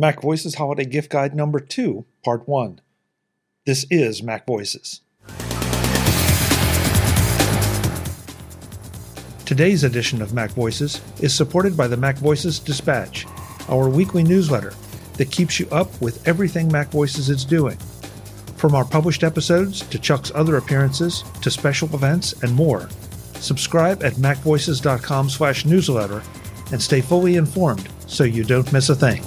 Mac Voices Holiday Gift Guide number two, part one. This is Mac Voices. Today's edition of Mac Voices is supported by the Mac Voices Dispatch, our weekly newsletter that keeps you up with everything Mac Voices is doing. From our published episodes to Chuck's other appearances to special events and more, subscribe at macvoices.com slash newsletter and stay fully informed so you don't miss a thing.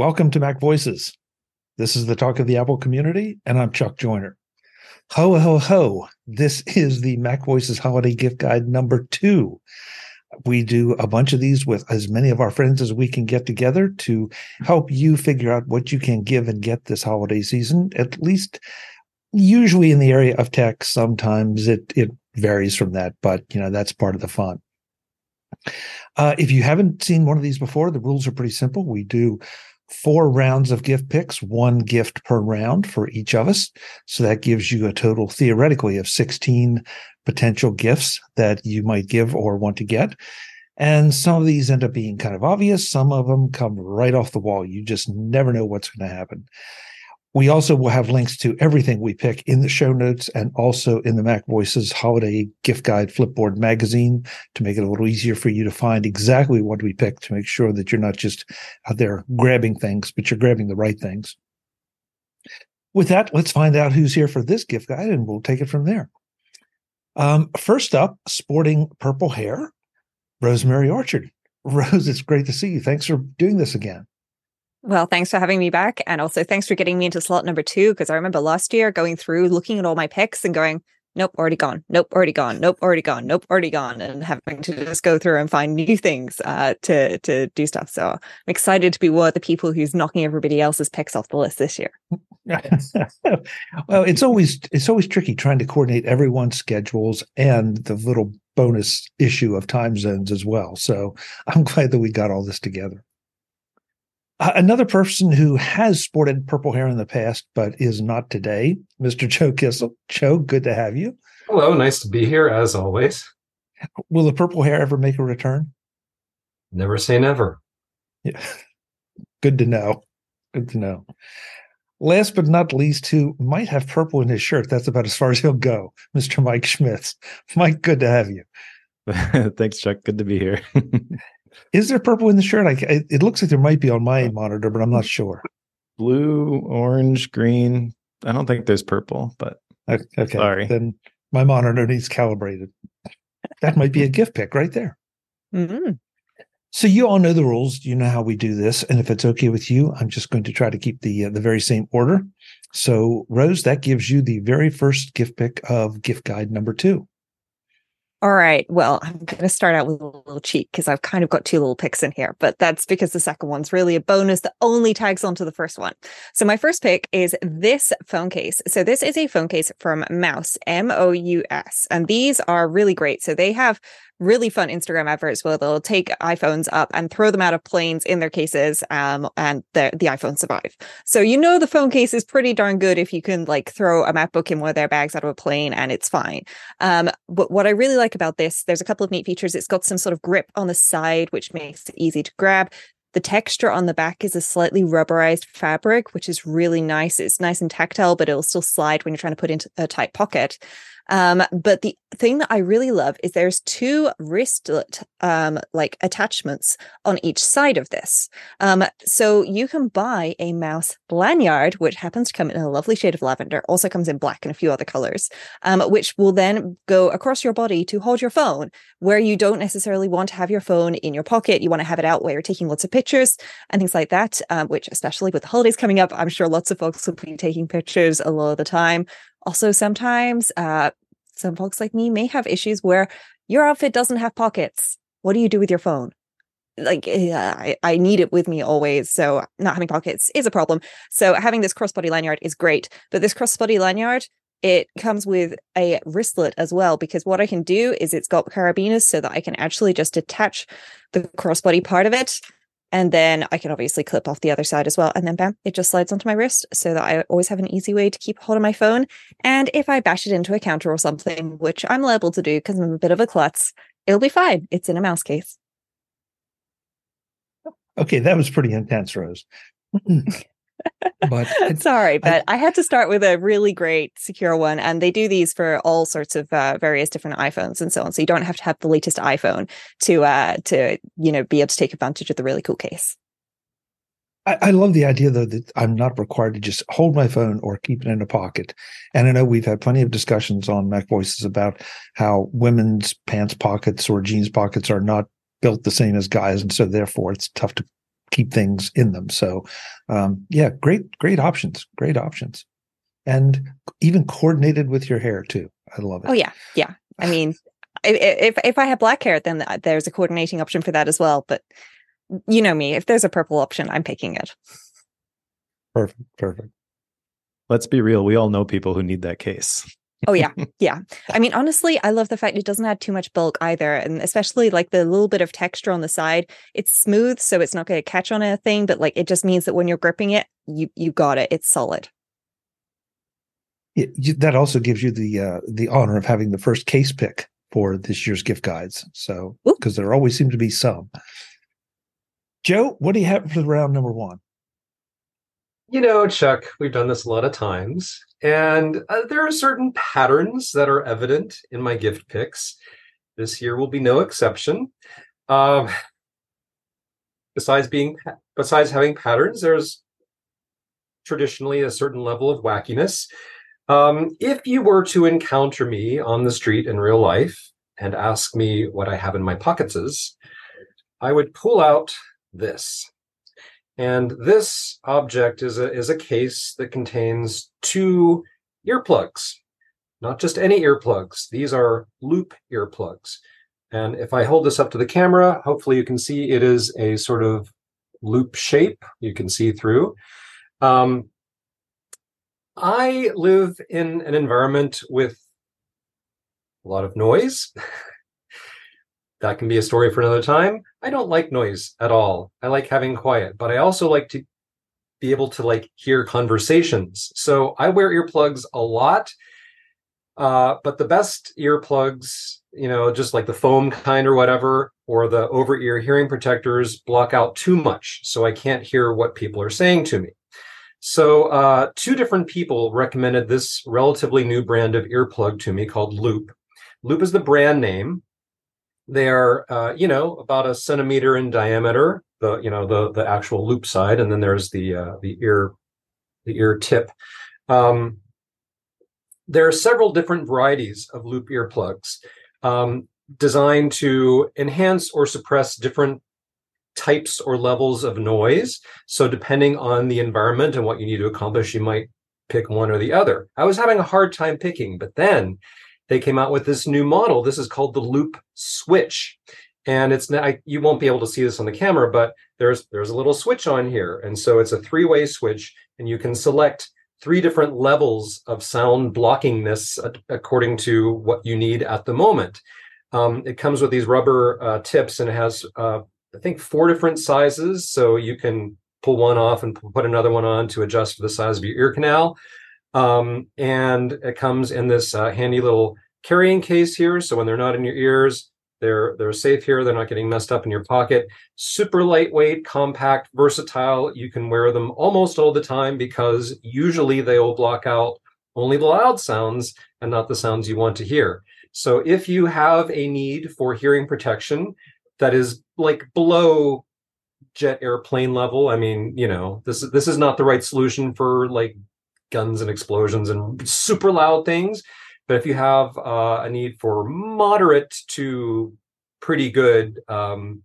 Welcome to Mac Voices. This is the talk of the Apple community, and I'm Chuck Joiner. Ho, ho, ho. This is the Mac Voices Holiday Gift Guide number two. We do a bunch of these with as many of our friends as we can get together to help you figure out what you can give and get this holiday season, at least usually in the area of tech. Sometimes it, it varies from that, but you know, that's part of the fun. Uh, if you haven't seen one of these before, the rules are pretty simple. We do four rounds of gift picks, one gift per round for each of us. So that gives you a total theoretically of 16 potential gifts that you might give or want to get. And some of these end up being kind of obvious. Some of them come right off the wall. You just never know what's going to happen. We also will have links to everything we pick in the show notes and also in the Mac Voices Holiday Gift Guide Flipboard magazine to make it a little easier for you to find exactly what we pick to make sure that you're not just out there grabbing things, but you're grabbing the right things. With that, let's find out who's here for this gift guide and we'll take it from there. Um, first up, sporting purple hair, Rosemary Orchard. Rose, it's great to see you. Thanks for doing this again. Well, thanks for having me back. And also thanks for getting me into slot number two. Because I remember last year going through, looking at all my picks and going, nope, already gone. Nope, already gone. Nope, already gone. Nope, already gone. And having to just go through and find new things uh, to, to do stuff. So I'm excited to be one of the people who's knocking everybody else's picks off the list this year. well, it's always it's always tricky trying to coordinate everyone's schedules and the little bonus issue of time zones as well. So I'm glad that we got all this together. Uh, another person who has sported purple hair in the past, but is not today, Mr. Joe Kissell. Joe, good to have you. Hello, nice to be here as always. Will the purple hair ever make a return? Never say never. Yeah. Good to know. Good to know. Last but not least, who might have purple in his shirt. That's about as far as he'll go, Mr. Mike Schmitz. Mike, good to have you. Thanks, Chuck. Good to be here. Is there purple in the shirt? I, it looks like there might be on my monitor, but I'm not sure. Blue, orange, green. I don't think there's purple, but okay. Sorry. Then my monitor needs calibrated. That might be a gift pick right there. Mm-hmm. So you all know the rules. You know how we do this, and if it's okay with you, I'm just going to try to keep the uh, the very same order. So Rose, that gives you the very first gift pick of gift guide number two. All right. Well, I'm going to start out with a little cheat because I've kind of got two little picks in here, but that's because the second one's really a bonus that only tags onto the first one. So my first pick is this phone case. So this is a phone case from Mous, M O U S, and these are really great. So they have really fun Instagram efforts where they'll take iPhones up and throw them out of planes in their cases, um, and the the iPhones survive. So you know the phone case is pretty darn good if you can like throw a MacBook in one of their bags out of a plane and it's fine. Um, but what I really like about this, there's a couple of neat features. It's got some sort of grip on the side, which makes it easy to grab. The texture on the back is a slightly rubberized fabric, which is really nice. It's nice and tactile, but it'll still slide when you're trying to put into a tight pocket. Um, but the thing that I really love is there's two wristlet um, like attachments on each side of this. Um, so you can buy a Mous lanyard, which happens to come in a lovely shade of lavender, also comes in black and a few other colors, um, which will then go across your body to hold your phone where you don't necessarily want to have your phone in your pocket. You want to have it out where you're taking lots of pictures and things like that, um, which especially with the holidays coming up, I'm sure lots of folks will be taking pictures a lot of the time. Also, sometimes uh, some folks like me may have issues where your outfit doesn't have pockets. What do you do with your phone? Like eh, I, I need it with me always, so not having pockets is a problem. So having this crossbody lanyard is great, but this crossbody lanyard it comes with a wristlet as well because what I can do is it's got carabiners so that I can actually just attach the crossbody part of it and then I can obviously clip off the other side as well. And then bam, it just slides onto my wrist so that I always have an easy way to keep hold of my phone. And if I bash it into a counter or something, which I'm liable to do because I'm a bit of a klutz, it'll be fine. It's in a Mous case. Okay, that was pretty intense, Rose. but sorry, but I, I, had to start with a really great secure one, and they do these for all sorts of uh, various different iPhones and so on. So you don't have to have the latest iPhone to uh, to you know be able to take advantage of the really cool case. I, I love the idea though that I'm not required to just hold my phone or keep it in a pocket. And I know we've had plenty of discussions on Mac Voices about how women's pants pockets or jeans pockets are not built the same as guys, and so therefore it's tough to keep things in them. So, um, yeah, great, great options, great options, and even coordinated with your hair too. I love it. Oh yeah, yeah. I mean, if if I have black hair, then there's a coordinating option for that as well. But you know me, if there's a purple option, I'm picking it. Perfect, perfect. Let's be real. We all know people who need that case. Oh yeah. Yeah. I mean honestly i love the fact it doesn't add too much bulk either and especially like the little bit of texture on the side it's smooth so it's not going to catch on anything but like it just means that when you're gripping it you you got it. It's solid. Yeah, you, that also gives you the uh the honor of having the first case pick for this year's gift guides so because there always seem to be some. Joe, what do you have for round number one? You know, Chuck, we've done this a lot of times, and uh, there are certain patterns that are evident in my gift picks. This year will be no exception. Um, besides being, besides having patterns, there's traditionally a certain level of wackiness. Um, if you were to encounter me on the street in real life and ask me what I have in my pockets, I would pull out this. And this object is a, is a case that contains two earplugs, not just any earplugs. These are loop earplugs. And if I hold this up to the camera, hopefully you can see it is a sort of loop shape you can see through. Um, I live in an environment with a lot of noise. that can be a story for another time. I don't like noise at all. I like having quiet, but I also like to be able to like hear conversations. So I wear earplugs a lot. Uh, but the best earplugs, you know, just like the foam kind or whatever, or the over ear hearing protectors block out too much. So I can't hear what people are saying to me. So uh, two different people recommended this relatively new brand of earplug to me called Loop. Loop is the brand name. They're uh, you know about a centimeter in diameter, the you know the the actual loop side, and then there's the uh, the ear the ear tip. Um, there are several different varieties of loop earplugs um, designed to enhance or suppress different types or levels of noise. So depending on the environment and what you need to accomplish, you might pick one or the other. I was having a hard time picking, but then they came out with this new model. This is called the Loop Switch. And it's not, you won't be able to see this on the camera, but there's there's a little switch on here. And so it's a three-way switch, and you can select three different levels of sound blockingness according to what you need at the moment. Um, it comes with these rubber uh, tips and it has, uh, I think, four different sizes. So you can pull one off and put another one on to adjust for the size of your ear canal. Um, and it comes in this uh, handy little carrying case here. So when they're not in your ears, they're they're safe here. They're not getting messed up in your pocket. Super lightweight, compact, versatile. You can wear them almost all the time because usually they will block out only the loud sounds and not the sounds you want to hear. So if you have a need for hearing protection that is like below jet airplane level, I mean, you know, this this is not the right solution for like guns and explosions and super loud things. But if you have uh, a need for moderate to pretty good um,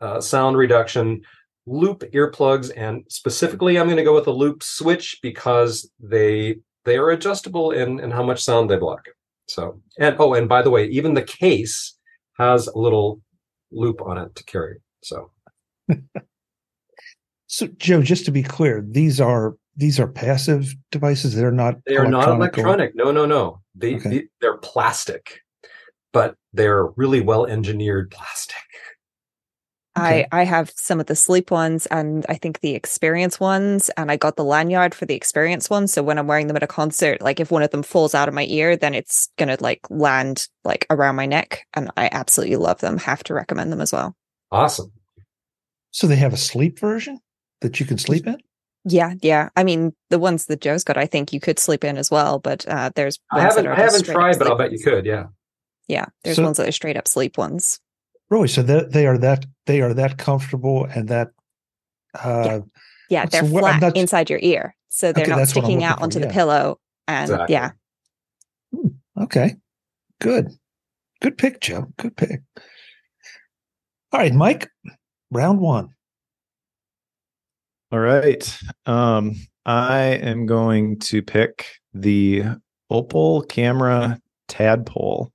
uh, sound reduction, loop earplugs, and specifically, I'm going to go with a loop switch because they they are adjustable in in how much sound they block. So, and oh, and by the way, even the case has a little loop on it to carry. So, so Joe, just to be clear, these are these are passive devices. They're not. They are not electronic. No, no, no. They, okay. they they're plastic, but they're really well engineered plastic. Okay. I I have some of the sleep ones and I think the experience ones and I got the lanyard for the experience ones so when I'm wearing them at a concert like if one of them falls out of my ear then it's going to like land like around my neck and I absolutely love them have to recommend them as well. Awesome. So they have a sleep version that you can sleep in. Yeah, yeah. I mean, the ones that Joe's got, I think you could sleep in as well. But uh, there's I ones that haven't are I haven't tried, but I'll bet you could. Yeah. Yeah, there's So- ones that are straight up sleep ones. Roy, so that they are that they are that comfortable and that uh Yeah, What's they're the flat not- inside your ear, so they're Okay, not that's what I'm sticking looking out for, onto the yeah. pillow. And Exactly. yeah, okay. Good. Good pick, Joe. Good pick. All right, Mike. Round one. All right. Um, I am going to pick the Opal camera tadpole.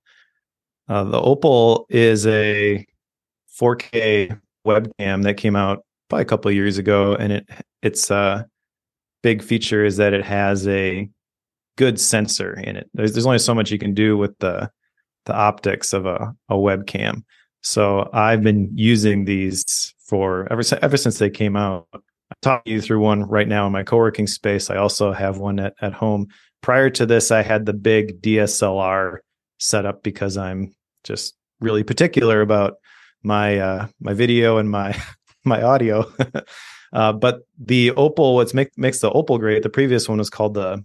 Uh, the Opal is a 4K webcam that came out probably a couple years ago, and it its uh, big feature is that it has a good sensor in it. There's there's only so much you can do with the the optics of a, a webcam. So I've been using these for ever ever since they came out. I talk you through one right now in my co-working space. I also have one at, at home. Prior to this, I had the big DSLR set up because I'm just really particular about my uh, my video and my my audio. uh, but the Opal, what's make, makes the Opal great? The previous one was called the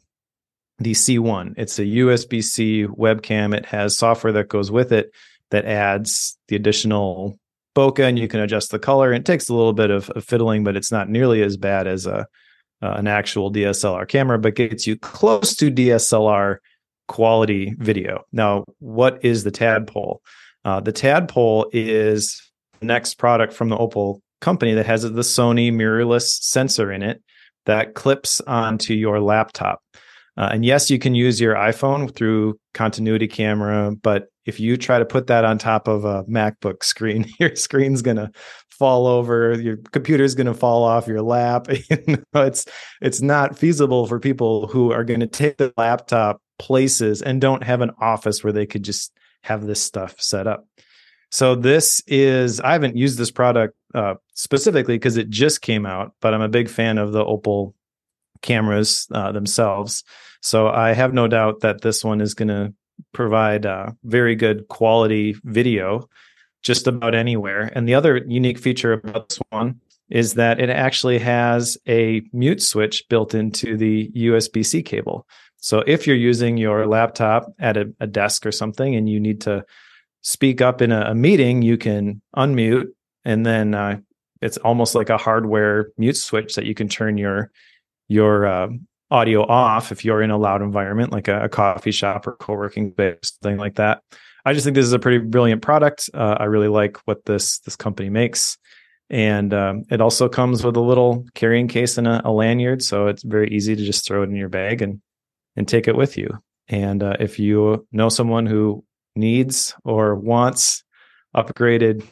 the C1. It's a USB C webcam. It has software that goes with it that adds the additional bokeh, and you can adjust the color. It takes a little bit of, of fiddling, but it's not nearly as bad as a uh, an actual DSLR camera, but gets you close to DSLR quality video. Now, what is the Tadpole? Uh, the Tadpole is the next product from the Opal company that has the Sony mirrorless sensor in it that clips onto your laptop. Uh, and yes, you can use your iPhone through continuity camera, but if you try to put that on top of a MacBook screen, your screen's gonna fall over, your computer's gonna fall off your lap. you know, it's it's not feasible for people who are to take the laptop places and don't have an office where they could just have this stuff set up. So this is I haven't used this product uh, specifically because it just came out, but I'm a big fan of the Opal cameras uh, themselves. So I have no doubt that this one is going to provide uh, very good quality video just about anywhere. And the other unique feature about this one is that it actually has a mute switch built into the USB C cable. So if you're using your laptop at a, a desk or something and you need to speak up in a, a meeting, you can unmute and then uh, it's almost like a hardware mute switch that you can turn your your uh, audio off if you're in a loud environment like a, a coffee shop or co-working space, something like that. I just think this is a pretty brilliant product. Uh, I really like what this this company makes, and um, it also comes with a little carrying case and a, a, lanyard, so it's very easy to just throw it in your bag and and take it with you. And uh, if you know someone who needs or wants upgraded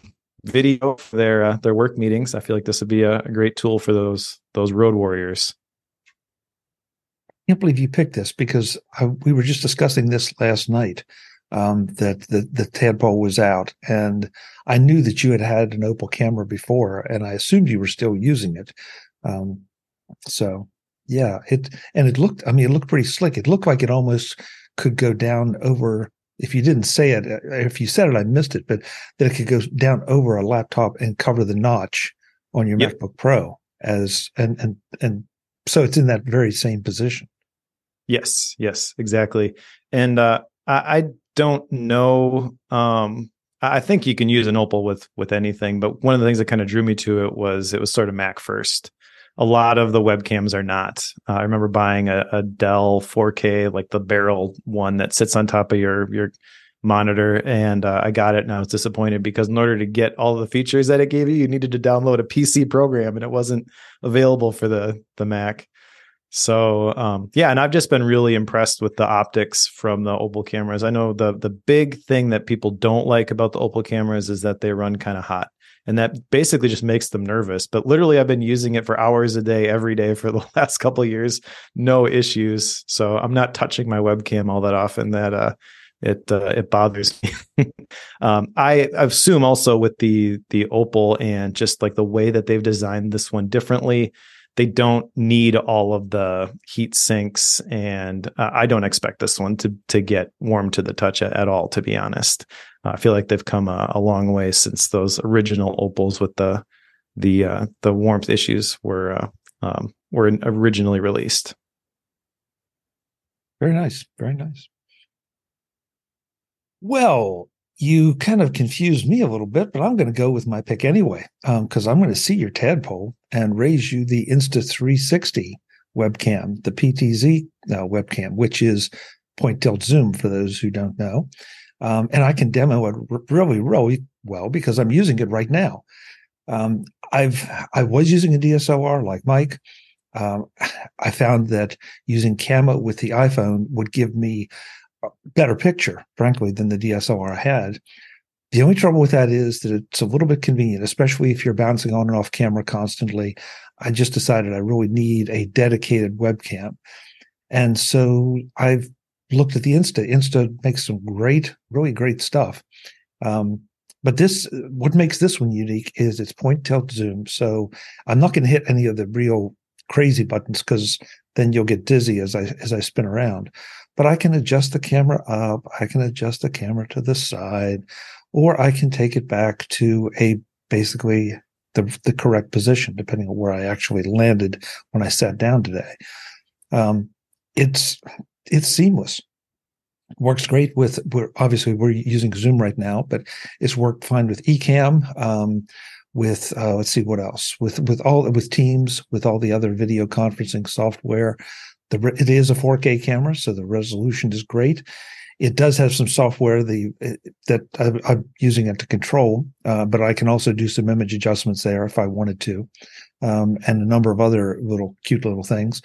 video for their uh, their work meetings, I feel like this would be a, a great tool for those those road warriors. I can't believe you picked this because I, we were just discussing this last night. Um, that the the tadpole was out, and I knew that you had had an Opal camera before, and I assumed you were still using it. Um, so yeah, it and it looked. I mean, it looked pretty slick. It looked like it almost could go down over. If you didn't say it, if you said it, I missed it. But that it could go down over a laptop and cover the notch on your Yep. MacBook Pro as and and and so it's in that very same position. Yes, yes, exactly. And uh, I, I don't know. Um, I think you can use an Opal with with anything, but one of the things that kind of drew me to it was it was sort of Mac first. A lot of the webcams are not. Uh, I remember buying a, a Dell 4K, like the barrel one that sits on top of your your monitor, and uh, I got it, and I was disappointed because in order to get all the features that it gave you, you needed to download a PC program, and it wasn't available for the the Mac. So um, yeah, and I've just been really impressed with the optics from the Opal cameras. I know the the big thing that people don't like about the Opal cameras is that they run kind of hot, and that basically just makes them nervous. But literally, I've been using it for hours a day, every day for the last couple years, no issues. So I'm not touching my webcam all that often. That uh, it uh, it bothers me. um, I assume also with the the Opal and just like the way that they've designed this one differently they don't need all of the heat sinks and uh, i don't expect this one to to get warm to the touch at, at all to be honest uh, i feel like they've come a, a long way since those original opals with the the uh, the warmth issues were uh, um, were originally released. Very nice. Very nice. Well, you kind of confused me a little bit, but I'm going to go with my pick anyway, because um, I'm going to see your tadpole and raise you the Insta360 webcam, the PTZ uh, webcam, which is point tilt zoom for those who don't know. Um, and I can demo it really, really well because I'm using it right now. Um, I've I was using a DSLR like Mike. Um, I found that using Camo with the iPhone would give me better picture, frankly, than the DSLR I had. The only trouble with that is that it's a little bit convenient, especially if you're bouncing on and off camera constantly. I just decided I really need a dedicated webcam. And so I've looked at the Insta. Insta makes some great, really great stuff. Um, but this, what makes this one unique is its point tilt zoom. So I'm not going to hit any of the real crazy buttons because then you'll get dizzy as I as I spin around. But I can adjust the camera up. I can adjust the camera to the side, or I can take it back to a basically the the correct position depending on where I actually landed when I sat down today. Um, it's it's seamless works great with we're obviously we're using zoom right now but it's worked fine with Ecamm um, with uh, let's see what else with with all with teams with all the other video conferencing software the it is a 4k camera so the resolution is great it does have some software the eh, that I, am using it to control uh, but i can also do some image adjustments there if i wanted to um, and a number of other little cute little things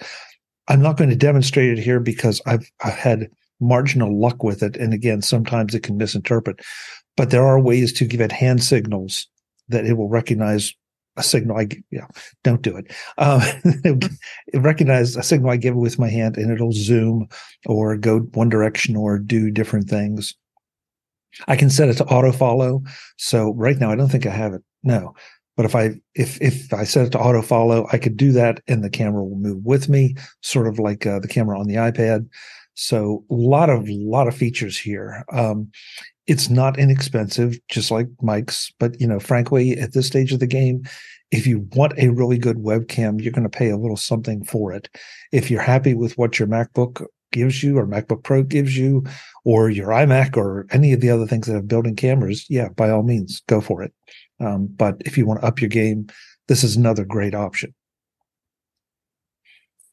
i'm not going to demonstrate it here because i've i've had marginal luck with it. And again, sometimes it can misinterpret, but there are ways to give it hand signals that it will recognize a signal I yeah don't do it. Um, it recognize a signal I give it with my hand and it'll zoom or go one direction or do different things. I can set it to auto follow. So right now I don't think I have it. No. But if I if if I set it to auto follow, I could do that and the camera will move with me, sort of like uh, the camera on the iPad. So a lot of lot of features here. Um, it's not inexpensive, just like Mike's, but you know, frankly, at this stage of the game, if you want a really good webcam, you're going to pay a little something for it. If you're happy with what your MacBook gives you or MacBook Pro gives you or your iMac or any of the other things that have built-in cameras, yeah, by all means, go for it. Um, but if you want to up your game, this is another great option.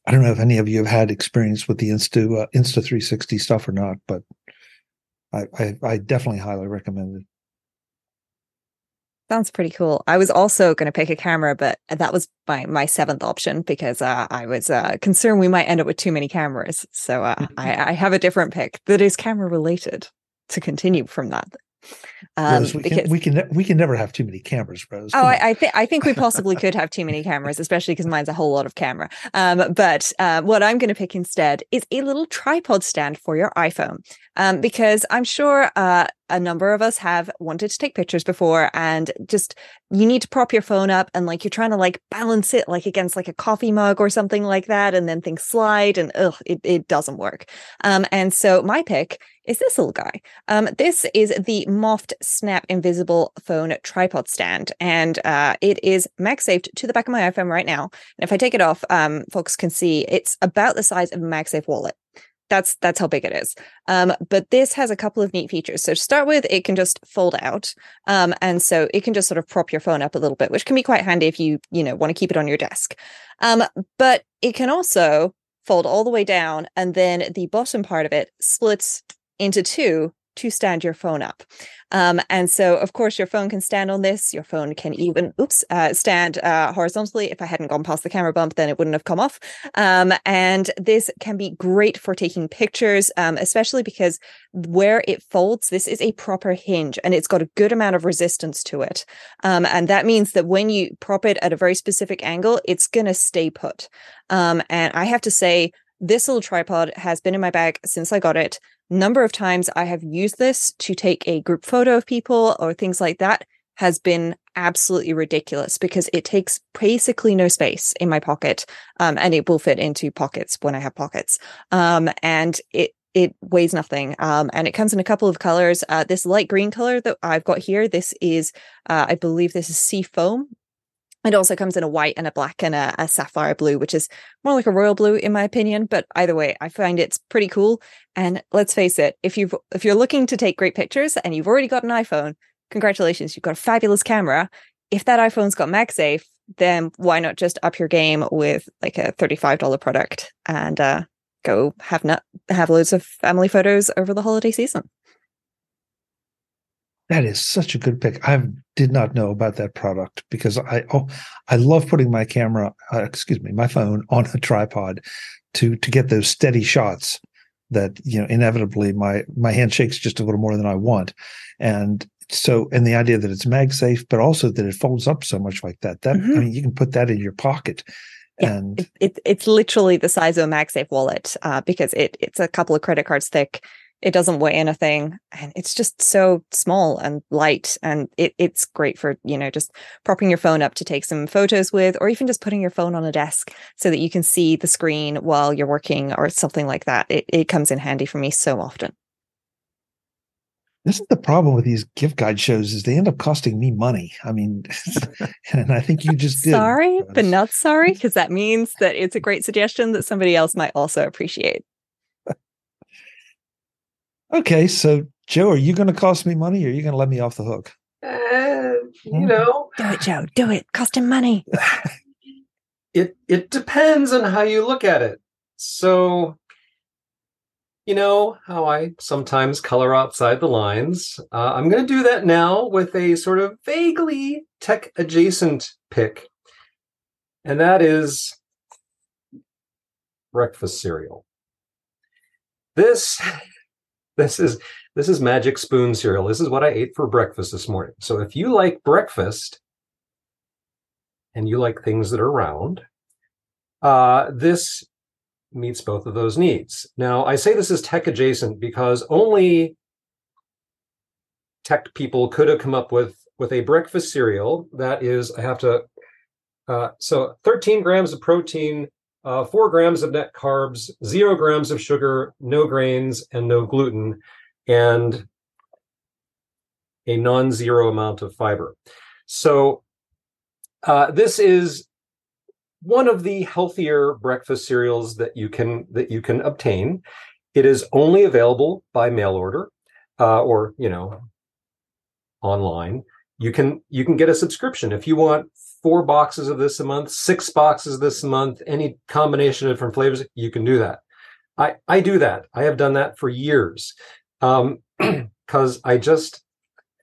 I don't know if any of you have had experience with the Insta uh, Insta 360 stuff or not, but I, I, I definitely highly recommend it. Sounds pretty cool. I was also going to pick a camera, but that was my my seventh option because uh, I was uh, concerned we might end up with too many cameras. So uh, mm-hmm. I, I have a different pick that is camera related to continue from that. Um, Rose, we, because, can, we can we can never have too many cameras, Rose. Come oh, I, I think I think we possibly could have too many cameras, especially because mine's a whole lot of camera. Um, but uh, what I'm going to pick instead is a little tripod stand for your iPhone, um, because I'm sure uh, a number of us have wanted to take pictures before and just you need to prop your phone up and like you're trying to like balance it like against like a coffee mug or something like that and then things slide and ugh, it, it doesn't work. Um, and so my pick is this little guy. Um, this is the moft snap invisible phone tripod stand and uh, it is MagSafed to the back of my iphone right now. And if i take it off um, folks can see it's about the size of a MagSafe wallet that's that's how big it is. Um, but this has a couple of neat features. So to start with, it can just fold out, um, and so it can just sort of prop your phone up a little bit, which can be quite handy if you you know want to keep it on your desk. Um, but it can also fold all the way down, and then the bottom part of it splits into two to stand your phone up. Um, and so, of course, your phone can stand on this. Your phone can even, oops, uh, stand uh, horizontally. If I hadn't gone past the camera bump, then it wouldn't have come off. Um, and this can be great for taking pictures, um, especially because where it folds, this is a proper hinge and it's got a good amount of resistance to it. Um, and that means that when you prop it at a very specific angle, it's going to stay put. Um, and I have to say, this little tripod has been in my bag since I got it. Number of times I have used this to take a group photo of people or things like that has been absolutely ridiculous because it takes basically no space in my pocket um, and it will fit into pockets when I have pockets. Um, and it it weighs nothing. Um, and it comes in a couple of colors. Uh, this light green color that i've got here this is uh, i believe this is sea foam It also comes in a white and a black and a, a, sapphire blue, which is more like a royal blue in my opinion. But either way, I find it's pretty cool. And let's face it, if you if you're looking to take great pictures and you've already got an iPhone, congratulations, you've got a fabulous camera. If that iPhone's got MagSafe, then why not just up your game with like a $35 product and uh, go have not have loads of family photos over the holiday season. That is such a good pick. I did not know about that product because I oh I love putting my camera, uh, excuse me, my phone on a tripod to to get those steady shots that you know inevitably my my hand shakes just a little more than I want, and so and the idea that it's MagSafe, but also that it folds up so much like that. That mm-hmm. I mean, you can put that in your pocket. Yeah, and it, it, it's literally the size of a MagSafe wallet uh, because it it's a couple of credit cards thick it doesn't weigh anything and it's just so small and light and it, it's great for you know just propping your phone up to take some photos with or even just putting your phone on a desk so that you can see the screen while you're working or something like that. It, it comes in handy for me so often. This is the problem with these gift guide shows is they end up costing me money. I mean and i think you just did. Sorry but not sorry because that means that it's a great suggestion that somebody else might also appreciate Okay, so Joe, are you going to cost me money, or are you going to let me off the hook? Uh, you hmm. know, do it, Joe. Do it. Cost him money. it it depends on how you look at it. So, you know how I sometimes color outside the lines. Uh, I'm going to do that now with a sort of vaguely tech adjacent pick, and that is breakfast cereal. This this is this is magic spoon cereal. This is what I ate for breakfast this morning. So if you like breakfast and you like things that are round, uh, this meets both of those needs. Now, I say this is tech adjacent because only tech people could have come up with with a breakfast cereal that is. I have to. Uh, so 13 grams of protein, uh, four grams of net carbs, zero grams of sugar, no grains, and no gluten, and a non-zero amount of fiber. So uh, this is one of the healthier breakfast cereals that you can that you can obtain. It is only available by mail order, uh, or you know, online. You can you can get a subscription if you want four boxes of this a month, six boxes this month, any combination of different flavors, you can do that. I, I do that. I have done that for years because um, I just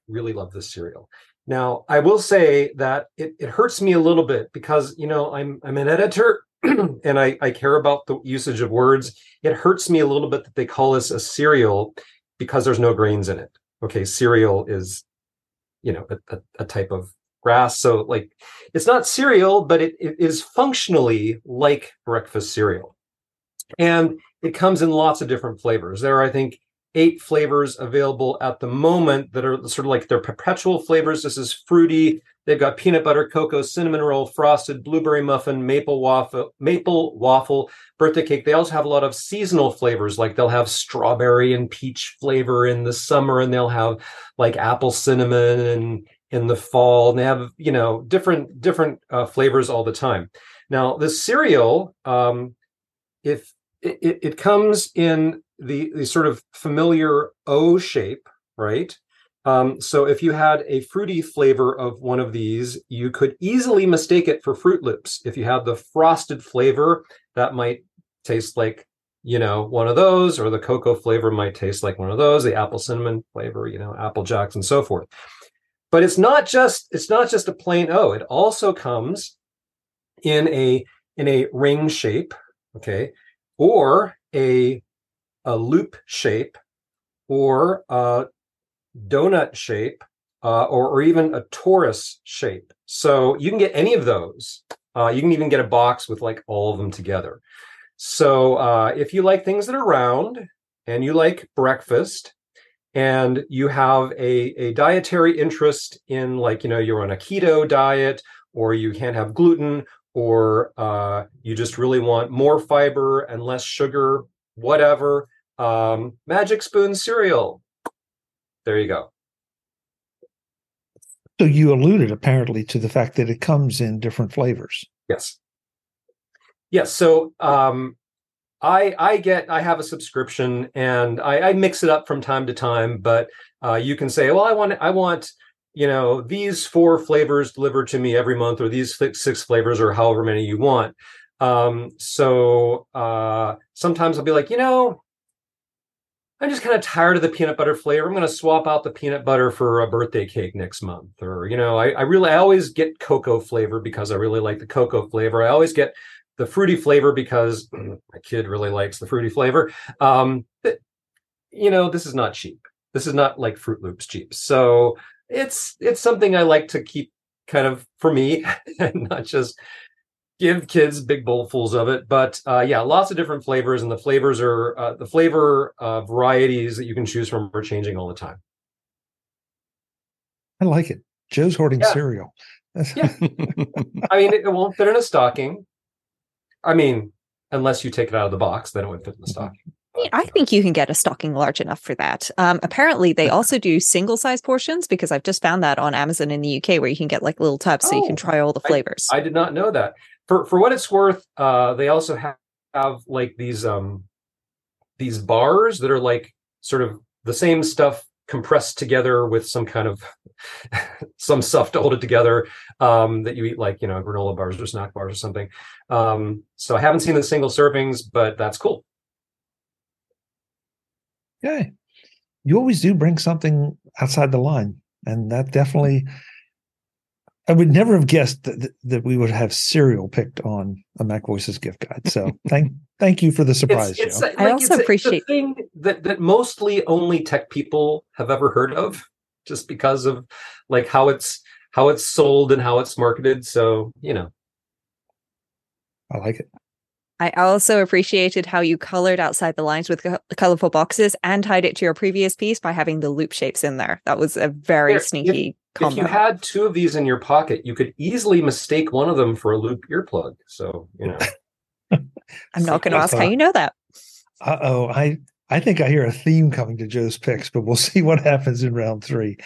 really love this cereal. Now, I will say that it, it hurts me a little bit because, you know, I'm I'm an editor and I, I care about the usage of words. It hurts me a little bit that they call this a cereal because there's no grains in it. Okay, cereal is, you know, a, a, a type of grass. So like it's not cereal, but it, it is functionally like breakfast cereal. And it comes in lots of different flavors. There are, I think, eight flavors available at the moment that are sort of like their perpetual flavors. This is fruity. They've got peanut butter, cocoa, cinnamon roll, frosted, blueberry muffin, maple waffle, maple waffle, birthday cake. They also have a lot of seasonal flavors, like they'll have strawberry and peach flavor in the summer, and they'll have like apple cinnamon and in the fall and they have you know different different uh, flavors all the time. Now the cereal um, if it, it comes in the, the sort of familiar o shape right? Um, so if you had a fruity flavor of one of these you could easily mistake it for fruit Loops. If you have the frosted flavor that might taste like you know one of those or the cocoa flavor might taste like one of those the apple cinnamon flavor you know apple jacks and so forth but it's not just it's not just a plain O. It also comes in a in a ring shape, okay, or a a loop shape, or a donut shape, uh, or or even a torus shape. So you can get any of those. Uh, you can even get a box with like all of them together. So uh, if you like things that are round and you like breakfast, and you have a, a dietary interest in like you know you're on a keto diet or you can't have gluten or uh, you just really want more fiber and less sugar whatever um, magic spoon cereal there you go So you alluded apparently to the fact that it comes in different flavors. Yes. Yes. So um, I I get I have a subscription and I, I mix it up from time to time, but uh, you can say, well, I want I want you know these four flavors delivered to me every month, or these six flavors, or however many you want. Um, so uh, sometimes I'll be like, you know, I'm just kind of tired of the peanut butter flavor. I'm going to swap out the peanut butter for a birthday cake next month. Or, you know, I, I, really, I always get cocoa flavor because I really like the cocoa flavor. I always get the fruity flavor because my kid really likes the fruity flavor. Um, you know, this is not cheap. This is not like Fruit Loops cheap. So it's it's something I like to keep kind of for me and not just give kids big bowlfuls of it. But uh, yeah, lots of different flavors, and the flavors are uh, the flavor uh, varieties that you can choose from are changing all the time. I like it. Joe's hoarding yeah. cereal. yeah, I mean, it, it won't fit in a stocking. I mean, unless you take it out of the box, then it would fit in the mm-hmm. stocking. I think you can get a stocking large enough for that. Um, apparently, they also do single size portions because I've just found that on Amazon in the UK where you can get like little tubs oh, so you can oh, try all the flavors. I, I, did not know that. For for what it's worth, uh, they also have, have like these um these bars that are like sort of the same stuff compressed together with some kind of some stuff to hold it together um, that you eat like you know granola bars or snack bars or something. Um, so i haven't seen the single servings but that's cool. Yeah. You always do bring something outside the line and that definitely i would never have guessed that, that we would have cereal picked on a mac voices gift guide so thank thank you for the surprise it's, it's, like, i also appreciate the thing that that mostly only tech people have ever heard of just because of like how it's how it's sold and how it's marketed. So, you know. I like it. I also appreciated how you colored outside the lines with colorful boxes and tied it to your previous piece by having the loop shapes in there. That was a very there, sneaky if, combo. If you had two of these in your pocket, you could easily mistake one of them for a loop earplug. So, you know. I'm not going to ask how you know that. Uh oh, I I think I hear a theme coming to Joe's picks, but we'll see what happens in round three.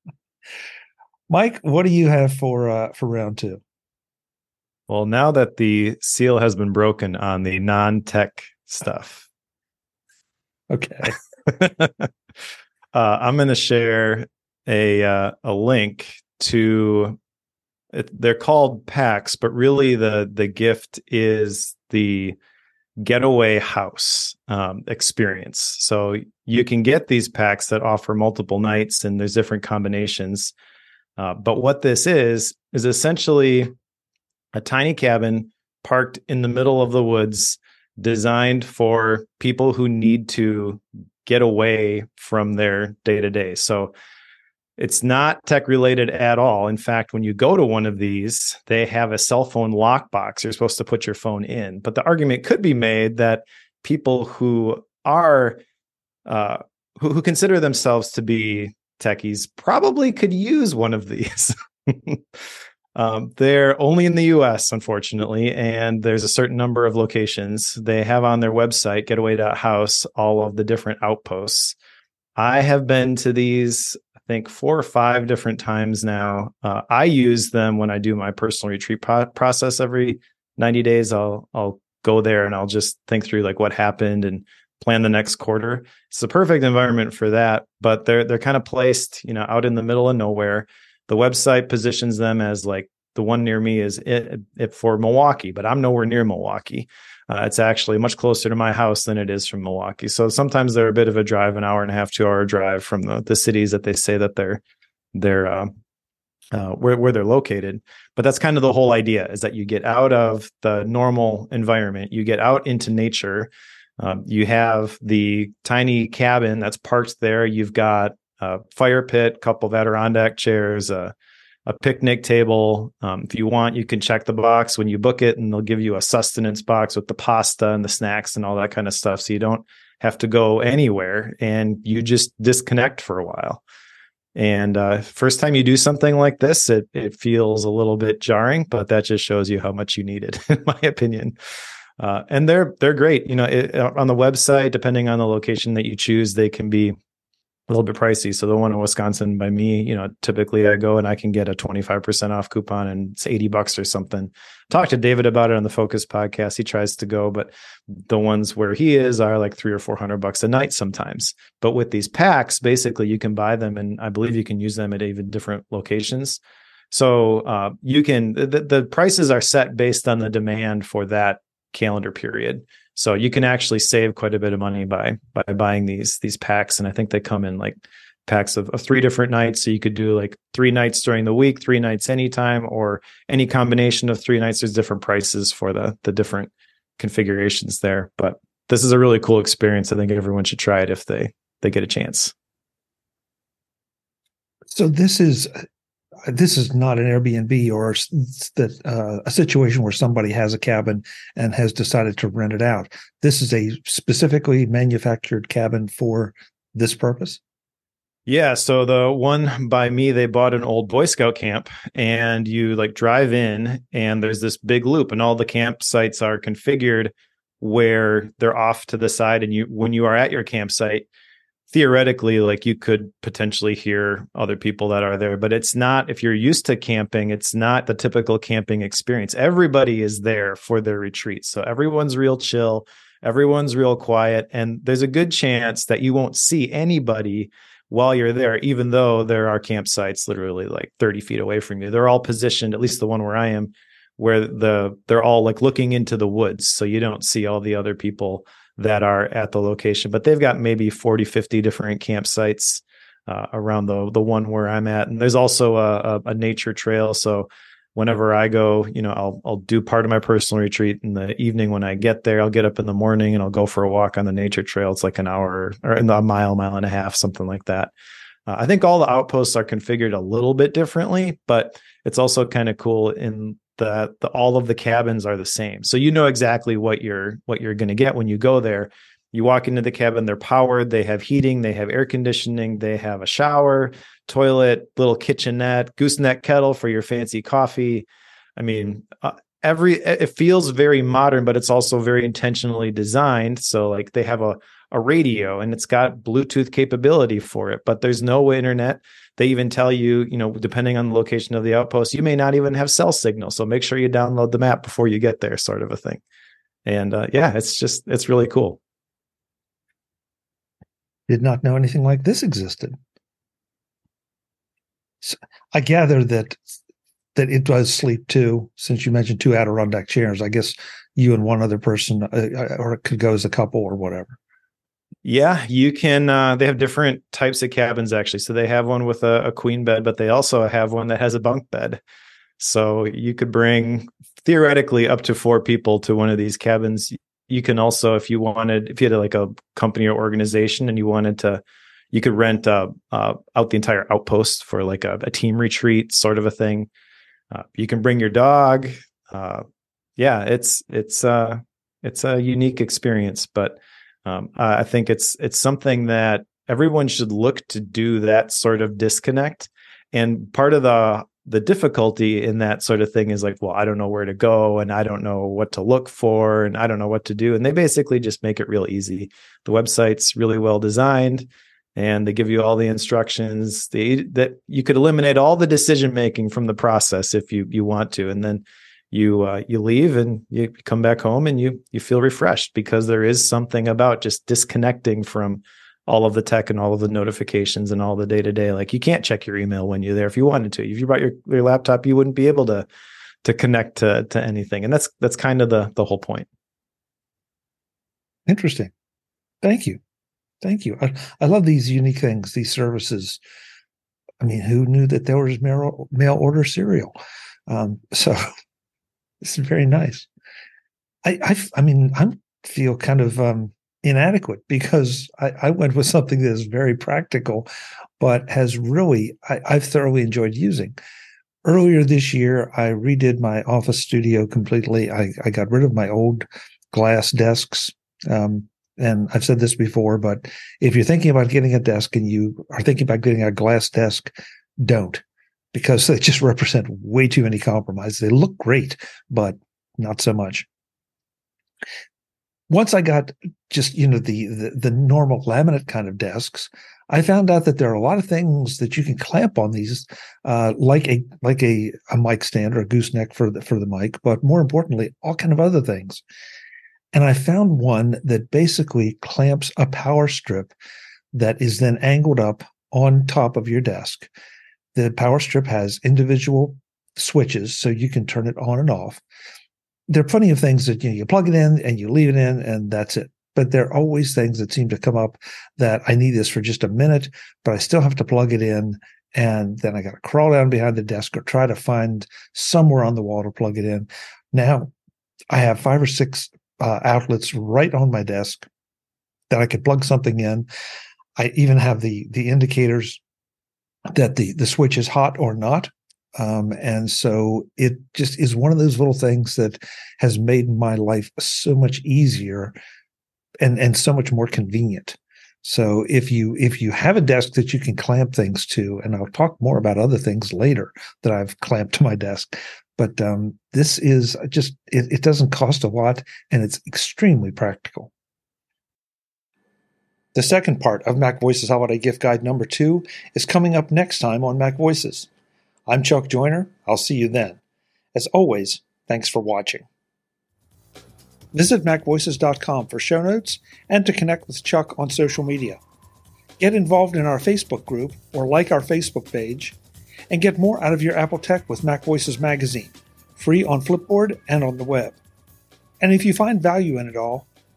Mike, what do you have for uh, for round two? Well, now that the seal has been broken on the non-tech stuff, okay, uh, I'm going to share a uh, a link to. They're called packs, but really the the gift is the getaway house um, experience. So you can get these packs that offer multiple nights, and there's different combinations. Uh, but what this is, is essentially a tiny cabin parked in the middle of the woods, designed for people who need to get away from their day to day. So it's not tech related at all. In fact, when you go to one of these, they have a cell phone lockbox. You're supposed to put your phone in. But the argument could be made that people who are uh, who, who consider themselves to be techies probably could use one of these. um, they're only in the US, unfortunately, and there's a certain number of locations. They have on their website, getaway.house, all of the different outposts. I have been to these, think, four or five different times now. Uh, I use them when I do my personal retreat pro- process every 90 days. I'll, I'll go there and I'll just think through like what happened and plan the next quarter. It's the perfect environment for that, but they're they're kind of placed, you know, out in the middle of nowhere. The website positions them as like the one near me is it, it for Milwaukee, but I'm nowhere near Milwaukee. Uh, it's actually much closer to my house than it is from Milwaukee. So sometimes they're a bit of a drive, an hour and a half, two hour drive from the, the cities that they say that they're they're uh, uh, where where they're located. But that's kind of the whole idea: is that you get out of the normal environment, you get out into nature, um, you have the tiny cabin that's parked there. You've got a fire pit, a couple of Adirondack chairs, a, a picnic table. Um, if you want, you can check the box when you book it, and they'll give you a sustenance box with the pasta and the snacks and all that kind of stuff. So you don't have to go anywhere, and you just disconnect for a while. And uh, first time you do something like this, it it feels a little bit jarring, but that just shows you how much you need it, in my opinion. Uh, and they're they're great. You know, it, on the website, depending on the location that you choose, they can be a little bit pricey. So the one in Wisconsin by me, you know, typically I go and I can get a 25% off coupon and it's 80 bucks or something. Talk to David about it on the Focused podcast. He tries to go, but the ones where he is are like three or 400 bucks a night sometimes. But with these packs, basically you can buy them and I believe you can use them at even different locations. So uh, you can, the, the prices are set based on the demand for that calendar period. So you can actually save quite a bit of money by by buying these these packs, and I think they come in like packs of, of three different nights. So you could do like three nights during the week, three nights anytime, or any combination of three nights. There's different prices for the the different configurations there. But this is a really cool experience. I think everyone should try it if they they get a chance. So this is this is not an Airbnb or that uh, a situation where somebody has a cabin and has decided to rent it out. This is a specifically manufactured cabin for this purpose. Yeah, so the one by me, they bought an old Boy Scout camp, and you like drive in, and there's this big loop, and all the campsites are configured where they're off to the side, and you when you are at your campsite, theoretically like you could potentially hear other people that are there but it's not if you're used to camping it's not the typical camping experience. Everybody is there for their retreat so everyone's real chill everyone's real quiet and there's a good chance that you won't see anybody while you're there even though there are campsites literally like 30 feet away from you. They're all positioned at least the one where i am where the they're all like looking into the woods so you don't see all the other people that are at the location but they've got maybe 40 50 different campsites uh, around the the one where i'm at. And there's also a, a, a, nature trail. So whenever i go you know i'll i'll do part of my personal retreat in the evening. When i get there i'll get up in the morning and i'll go for a walk on the nature trail. It's like an hour or a mile mile and a half something like that. Uh, i think all the outposts are configured a little bit differently but it's also kind of cool in the, the all of the cabins are the same. So you know exactly what you're what you're going to get when you go there. You walk into the cabin, they're powered, they have heating, they have air conditioning, they have a shower, toilet, little kitchenette, gooseneck kettle for your fancy coffee. I mean, uh, every it feels very modern, but it's also very intentionally designed. So like they have a a radio and it's got Bluetooth capability for it, but there's no internet they even tell you, you know, depending on the location of the outpost, you may not even have cell signal. So make sure you download the map before you get there, sort of a thing. And uh, yeah, it's just, it's really cool. Did not know anything like this existed. So I gather that that it does sleep too. Since you mentioned two Adirondack chairs, I guess you and one other person, uh, uh or it could go as a couple or whatever. Yeah, you can. Uh, they have different types of cabins actually. So they have one with a, a, queen bed, but they also have one that has a bunk bed. So you could bring theoretically up to four people to one of these cabins. You can also, if you wanted, if you had like a company or organization and you wanted to, you could rent uh, uh, out the entire outpost for like a, a, team retreat, sort of a thing. Uh, you can bring your dog. Uh, yeah, it's it's uh, it's a unique experience, but um, I think it's it's something that everyone should look to do that sort of disconnect. And part of the the difficulty in that sort of thing is like, well, I don't know where to go and I don't know what to look for and I don't know what to do. And they basically just make it real easy. The website's really well designed and they give you all the instructions they, that you could eliminate all the decision making from the process if you you want to. And then you uh, you leave and you come back home and you you feel refreshed because there is something about just disconnecting from all of the tech and all of the notifications and all the day to day. Like you can't check your email when you're there if you wanted to. If you brought your, your laptop, you wouldn't be able to to connect to to anything. And that's that's kind of the the whole point. Interesting. Thank you. Thank you. I, I love these unique things, these services. I mean, who knew that there was mail, mail order cereal? Um, so this is very nice. I, I, I mean, I feel kind of um, inadequate because I, I, went with something that is very practical, but has really I, I've thoroughly enjoyed using. Earlier this year, I redid my office studio completely. I, I got rid of my old glass desks. Um, and I've said this before, but if you're thinking about getting a desk and you are thinking about getting a glass desk, don't because they just represent way too many compromises. They look great, but not so much. Once I got just you know the, the, the normal laminate kind of desks, I found out that there are a lot of things that you can clamp on these, uh, like a like a, a mic stand or a gooseneck for the for the mic, but more importantly, all kind of other things. And I found one that basically clamps a power strip that is then angled up on top of your desk. The power strip has individual switches, so you can turn it on and off. There are plenty of things that you know, you plug it in and you leave it in, and that's it. But there are always things that seem to come up that I need this for just a minute, but I still have to plug it in. And then I got to crawl down behind the desk or try to find somewhere on the wall to plug it in. Now I have five or six uh, outlets right on my desk that I could plug something in. I even have the the indicators that the the switch is hot or not. Um, and so it just is one of those little things that has made my life so much easier and and so much more convenient. So if you if you have a desk that you can clamp things to, and I'll talk more about other things later that I've clamped to my desk, but um, this is just it, it doesn't cost a lot and it's extremely practical. The second part of Mac Voices Holiday Gift Guide number two is coming up next time on Mac Voices. I'm Chuck Joiner. I'll see you then. As always, thanks for watching. Visit MacVoices.com for show notes and to connect with Chuck on social media. Get involved in our Facebook group or like our Facebook page, and get more out of your Apple Tech with Mac Voices magazine, free on Flipboard and on the web. And if you find value in it all,